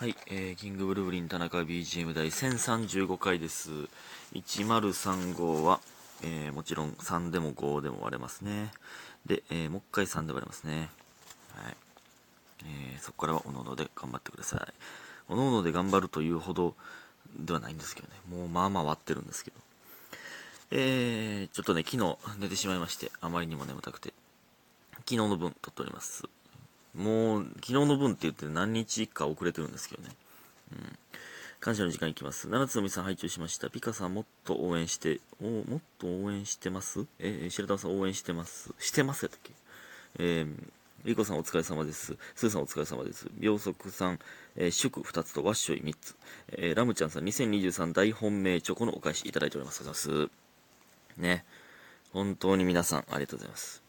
はい、えー、キングブルーリン田中 BGM 第1035回です。1035は、えー、もちろん3でも5でも割れますね。で、えー、もう一回3で割れますね。はい。えー、そこからはおのおので頑張ってください。おのおので頑張るというほどではないんですけどね。もうまあまあ割ってるんですけど。えー、ちょっとね、昨日寝てしまいまして、あまりにも眠たくて、昨日の分撮っております。もう、昨日の分って言って何日か遅れてるんですけどね。うん。感謝の時間いきます。七つのみさん拝聴しました。ピカさんもっと応援して、おもっと応援してます？え、白玉さん応援してます？してますやったっけ？えー、リコさんお疲れ様です。スーさんお疲れ様です。秒速さん、えー、祝2つとワッショイ3つ。えー、ラムちゃんさん2023大本命チョコのお返しいただいております。ありがとうございます。ね。本当に皆さんありがとうございます。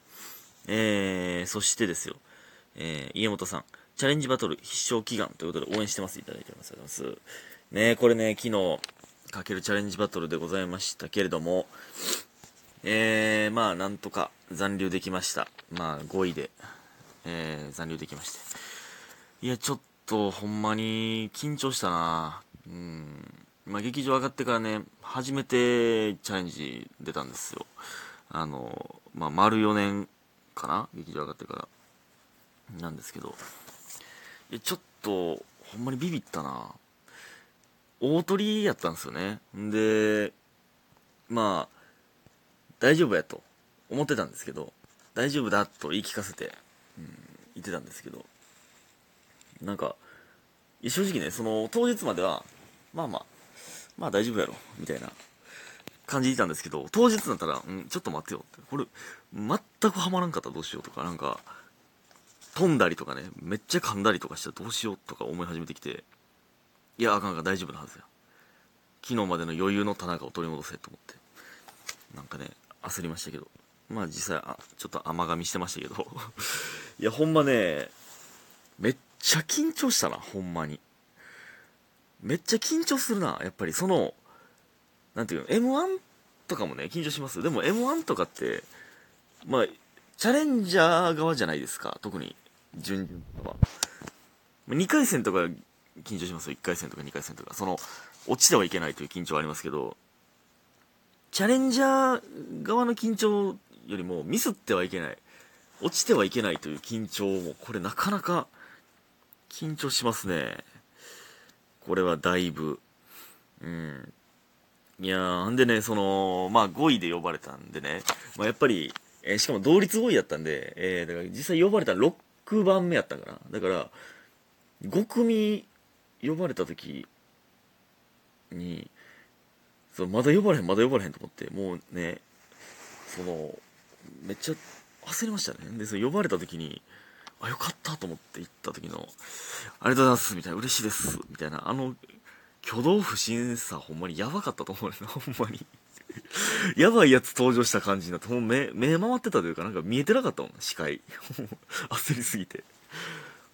えー、そしてですよ。えー、家元さん、チャレンジバトル必勝祈願ということで応援してます。いただいております。ありがとうございます。ねこれね、昨日、かけるチャレンジバトルでございましたけれども、えー、まあ、なんとか残留できました。まあ、5位で、えー、残留できまして。いや、ちょっと、ほんまに、緊張したなうん。まあ、劇場上がってからね、初めてチャレンジ出たんですよ。あの、まあ、丸4年かな？劇場上がってから。なんですけど、いやちょっと、ほんまにビビったな。大鳥やったんですよね。んで、まあ、大丈夫やと思ってたんですけど、大丈夫だと言い聞かせて、うん、言ってたんですけど、なんか、正直ね、その当日までは、まあまあ、まあ大丈夫やろ、みたいな感じでいたんですけど、当日になったら、うん、ちょっと待ってよって、これ、全くハマらんかったらどうしようとか、なんか、飛んだりとかね、めっちゃ噛んだりとかしたらどうしようとか思い始めてきて、いや、あかんか大丈夫なはずや。昨日までの余裕の田中を取り戻せと思って、なんかね、焦りましたけど、まあ実際、あちょっと甘噛みしてましたけど、いや、ほんまね、めっちゃ緊張したな、ほんまに。めっちゃ緊張するな、やっぱりその、なんていうの、M1 とかもね、緊張します。でも M1 とかって、まあ、チャレンジャー側じゃないですか、特に、準々とかは。2回戦とか緊張しますよ、1回戦とか2回戦とか。その、落ちてはいけないという緊張はありますけど、チャレンジャー側の緊張よりもミスってはいけない、落ちてはいけないという緊張も、これなかなか緊張しますね。これはだいぶ。うん。いやー、んでね、その、まあ5位で呼ばれたんでね、まあやっぱり、えーしかも同率5位やったんで、えーだから実際呼ばれたの6番目やったかな。だから、5組呼ばれた時に、そうまだ呼ばれへん、まだ呼ばれへんと思って、もうね、その、めっちゃ焦りましたね。で、その呼ばれた時に、あ、よかったと思って行った時の、ありがとうございます、みたいな、嬉しいです、みたいな、あの、挙動不審さ、ほんまにやばかったと思うねんな、ほんまに。やばいやつ登場した感じになって、もう目、目回ってたというか、なんか見えてなかったもん、視界。焦りすぎて。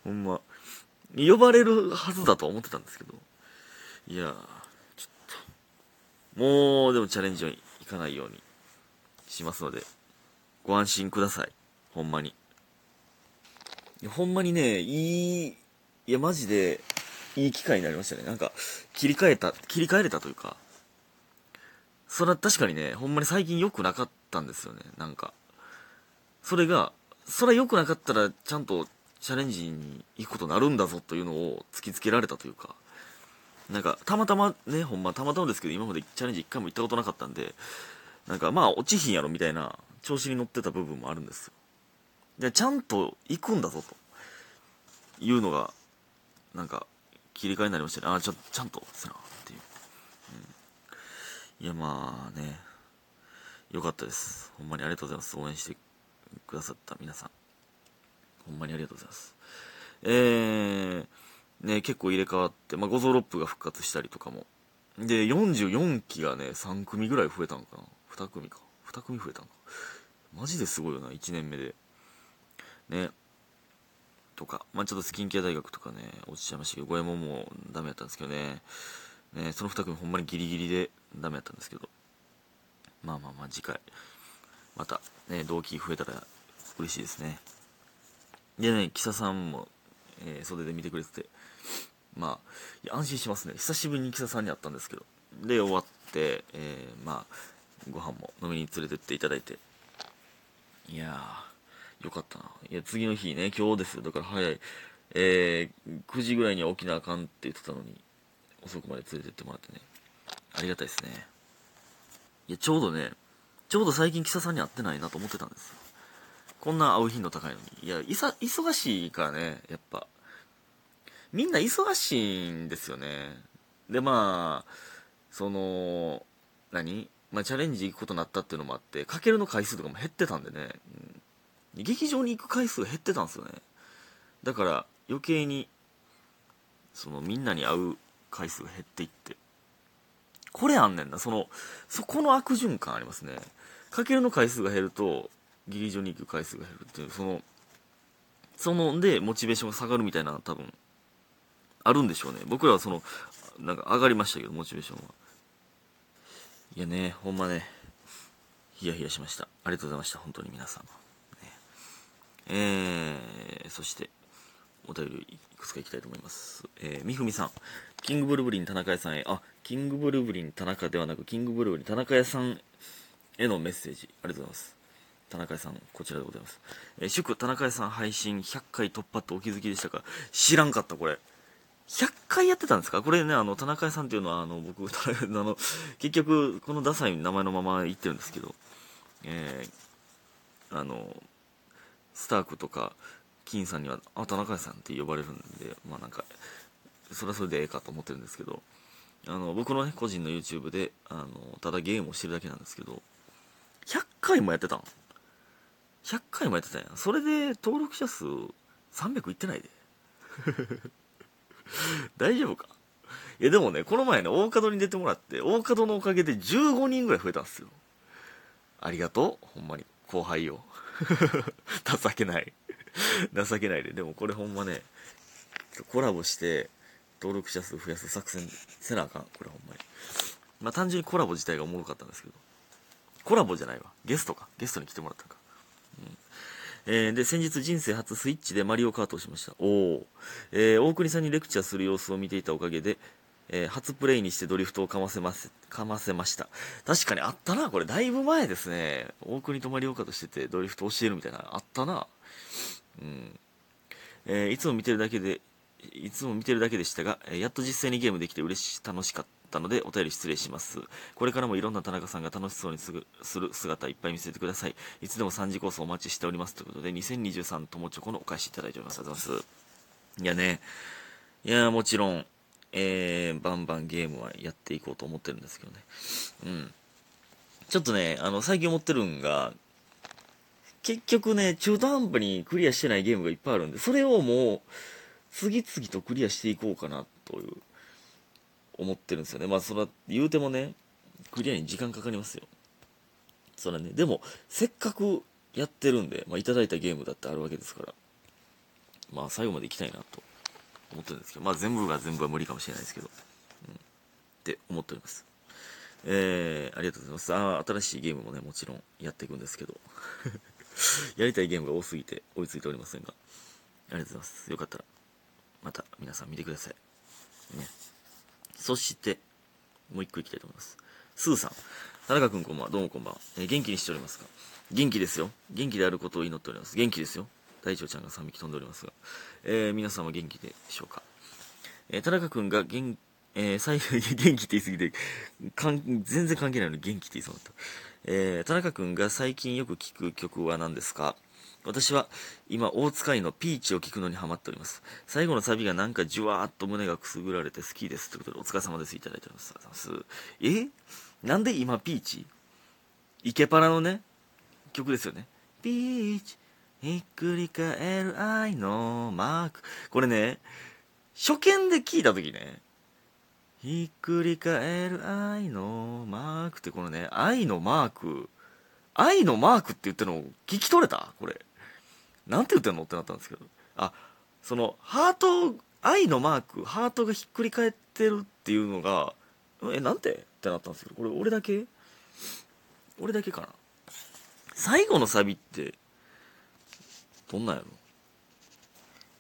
ほんま。呼ばれるはずだと思ってたんですけど。いや、ちょっと。もう、でもチャレンジはいかないようにしますので、ご安心ください。ほんまに。ほんまにね、いい、いや、マジで、いい機会になりましたね。なんか、切り替えた、切り替えれたというか、それは確かにね、ほんまに最近良くなかったんですよね、なんか。それが、それは良くなかったら、ちゃんとチャレンジに行くことになるんだぞというのを突きつけられたというか、なんか、たまたまね、ほんまたまたまですけど、今までチャレンジ一回も行ったことなかったんで、なんか、まあ、落ちひんやろみたいな、調子に乗ってた部分もあるんですよ。で、ちゃんと行くんだぞと、いうのが、なんか、切り替えになりましたね。あ、ちゃちゃんとせな、い。やまあね。よかったです。ほんまにありがとうございます。応援してくださった皆さん。ほんまにありがとうございます。えー、ね結構入れ替わって、まあ、五臓六腑が復活したりとかも。で44期がね3組ぐらい増えたのかな。2組か。2組増えたのか。マジですごいよな1年目で。ね。とか。まあちょっとスキンケア大学とかね落ちちゃいましたけど五右衛門もダメやったんですけどね。ね、その2組ほんまにギリギリでダメやったんですけど。まあまあまあ次回。またね同期増えたら嬉しいですね。でねキサさんも、えー袖で見てくれてて。まあ安心しますね。久しぶりに木佐さんに会ったんですけど。で終わって、えーまあご飯も飲みに連れてっていただいて。いやーよかったな。いや次の日ね今日ですよ。だから早い。えー、9時ぐらいには起きなあかんって言ってたのに遅くまで連れてってもらってね。ありがたいですね。いやちょうどねちょうど最近木佐さんに会ってないなと思ってたんですよ。こんな会う頻度高いのに。いやいさ忙しいからねやっぱ。みんな忙しいんですよね。でまあその何？まあチャレンジ行くことになったっていうのもあってかけるの回数とかも減ってたんでね、うん。劇場に行く回数が減ってたんですよね。だから余計にそのみんなに会う回数が減っていって。これあんねんな。そのそこの悪循環ありますね。かけるの回数が減ると劇場に行く回数が減るっていうそのそのでモチベーションが下がるみたいな多分あるんでしょうね。僕らはそのなんか上がりましたけどモチベーションは。いやねほんまね。ヒヤヒヤしました。ありがとうございました。本当に皆さん、ね、えー、そしてお便りいくつかいきたいと思います。えー、みふみさん。キングブルブリン田中屋さんへ、あ、キングブルブリン田中ではなく、キングブルブリン田中屋さんへのメッセージ。ありがとうございます。田中屋さん、こちらでございます。えー祝田中屋さん配信100回突破ってお気づきでしたか？知らんかった、これ。100回やってたんですか？これね、あの、田中屋さんっていうのは、あの、僕、あの、結局、このダサい名前のまま言ってるんですけど、えー、あの、スタークとか、金さんには、あ、田中さんって呼ばれるんで、まあなんか、それはそれでええかと思ってるんですけど、あの、僕のね、個人の YouTube で、あの、ただゲームをしてるだけなんですけど、100回もやってたん ?100 回もやってたんや。それで登録者数300いってないで。大丈夫か？いやでもね、この前ね、大門に出てもらって、大門のおかげで15人ぐらい増えたんですよ。ありがとう。ほんまに。後輩よ。情けない。情けないで。でもこれほんまね、コラボして、登録者数増やす作戦せなあかん。これほんまに。まあ単純にコラボ自体がおもろかったんですけど。コラボじゃないわ。ゲストか。ゲストに来てもらったか。うんえーで、先日人生初スイッチでマリオカートをしました。おお。えー大国さんにレクチャーする様子を見ていたおかげで、えー初プレイにしてドリフトをかませます、かませました。確かにあったな、これ。だいぶ前ですね。大国とマリオカートしててドリフト教えるみたいな、あったな。えーいつも見てるだけで、いつも見てるだけでしたが、えやっと実際にゲームできて嬉し、楽しかったので、お便り失礼します。これからもいろんな田中さんが楽しそうにする姿いっぱい見せてください。いつでも3次コースお待ちしております。ということで、2023友チョコのお返しいただいております。ありがとうございます。いやね、いや、もちろん、えー、バンバンゲームはやっていこうと思ってるんですけどね。うん。ちょっとね、あの、最近思ってるんが、結局ね、中途半端にクリアしてないゲームがいっぱいあるんで、それをもう、次々とクリアしていこうかな、という、思ってるんですよね。まあ、それは、言うてもね、クリアに時間かかりますよ。それね、でも、せっかくやってるんで、まあ、いただいたゲームだってあるわけですから、まあ、最後まで行きたいな、と思ってるんですけど、まあ、全部が全部は無理かもしれないですけど、うん、って思っております。えー、ありがとうございます。あ新しいゲームもね、もちろんやっていくんですけど、やりたいゲームが多すぎて追いついておりませんが、ありがとうございます。よかったら、また皆さん見てください。ね。そして、もう一個いきたいと思います。スーさん。田中くんこんばんは。どうもこんばんは。えー元気にしておりますか？元気ですよ。元気であることを祈っております。元気ですよ。大腸ちゃんが3匹飛んでおりますが。えー皆さんは元気でしょうか？えー田中くんが元えー、最後に元気って言い過ぎて、かん全然関係ないのに元気って言いそうだった。えー、田中くんが最近よく聴く曲は何ですか？私は今大塚愛のピーチを聴くのにハマっております。最後のサビがなんかじゅわーっと胸がくすぐられて好きです。ということでお疲れ様です。いただいております。ありがとうございます。え？なんで今ピーチ？イケパラのね、曲ですよね。ピーチ、ひっくり返る愛のマーク。これね、初見で聞いたときね、ひっくり返る愛のマークってこのね、愛のマーク、愛のマークって言ってるの聞き取れた？これ。なんて言ってんのってなったんですけど。あ、その、ハート、愛のマーク、ハートがひっくり返ってるっていうのが、え、なんて？ってなったんですけど、これ俺だけ？俺だけかな。最後のサビって、どんなんやろ？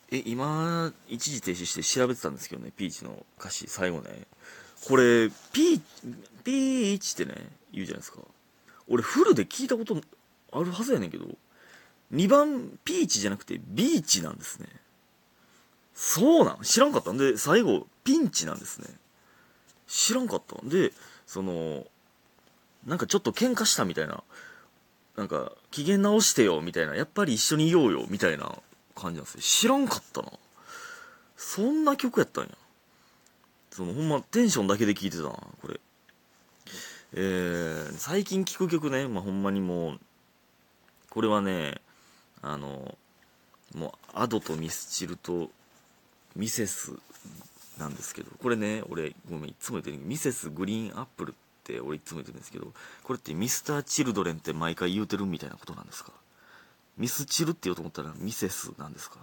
え、今、一時停止して調べてたんですけどね、ピーチの歌詞、最後ね。これ、ピー、ピーチってね、言うじゃないですか。俺、フルで聞いたことあるはずやねんけど、2番、ピーチじゃなくて、ビーチなんですね。そうなん？知らんかった？んで、最後、ピンチなんですね。知らんかった？んで、その、なんかちょっと喧嘩したみたいな、なんか、機嫌直してよ、みたいな、やっぱり一緒にいようよ、みたいな感じなんですよ。知らんかったな。そんな曲やったんや。その、ほんま、テンションだけで聴いてたな、これ。えー、最近聴く曲ね、まあ、ほんまにもう、これはね、あの、もう、アドとミスチルと、ミセスなんですけど、これね、俺、ごめん、いつも言ってるけど、ミセスグリーンアップルって俺いつも言ってるんですけど、これってミスターチルドレンって毎回言うてるみたいなことなんですか？ミスチルって言おうと思ったらミセスなんですか？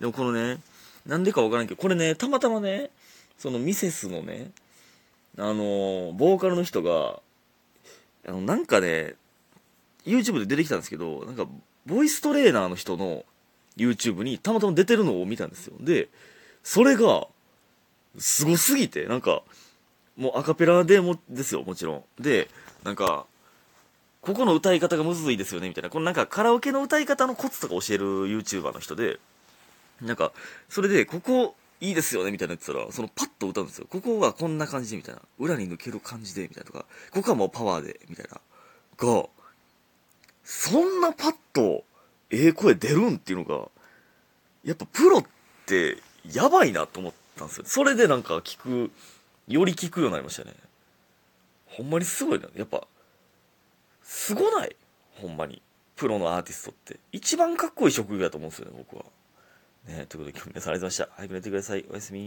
でもこのね、なんでかわからんけど、これね、たまたまね、そのミセスのね、あのボーカルの人が、あの、なんかね、YouTube で出てきたんですけど、なんか、ボイストレーナーの人の YouTube にたまたま出てるのを見たんですよ。で、それが、すごすぎて、なんか、もうアカペラでも、ですよ、もちろん。で、なんか、ここの歌い方がむずいですよね、みたいな。このなんかカラオケの歌い方のコツとか教える YouTuber の人で、なんか、それで、ここ、いいですよね、みたいな言ってたら、そのパッと歌うんですよ。ここはこんな感じで、みたいな。裏に抜ける感じで、みたいなとか、ここはもうパワーで、みたいな。が、そんなパッと、ええ声出るんっていうのが、やっぱプロってやばいなと思ったんですよ。それでなんか聞く、より聞くようになりましたね。ほんまにすごいな。やっぱ、すごない？ほんまに。プロのアーティストって。一番かっこいい職業だと思うんですよね、僕は。ね、ということで今日も皆さんありがとうございました。早く寝てください。おやすみ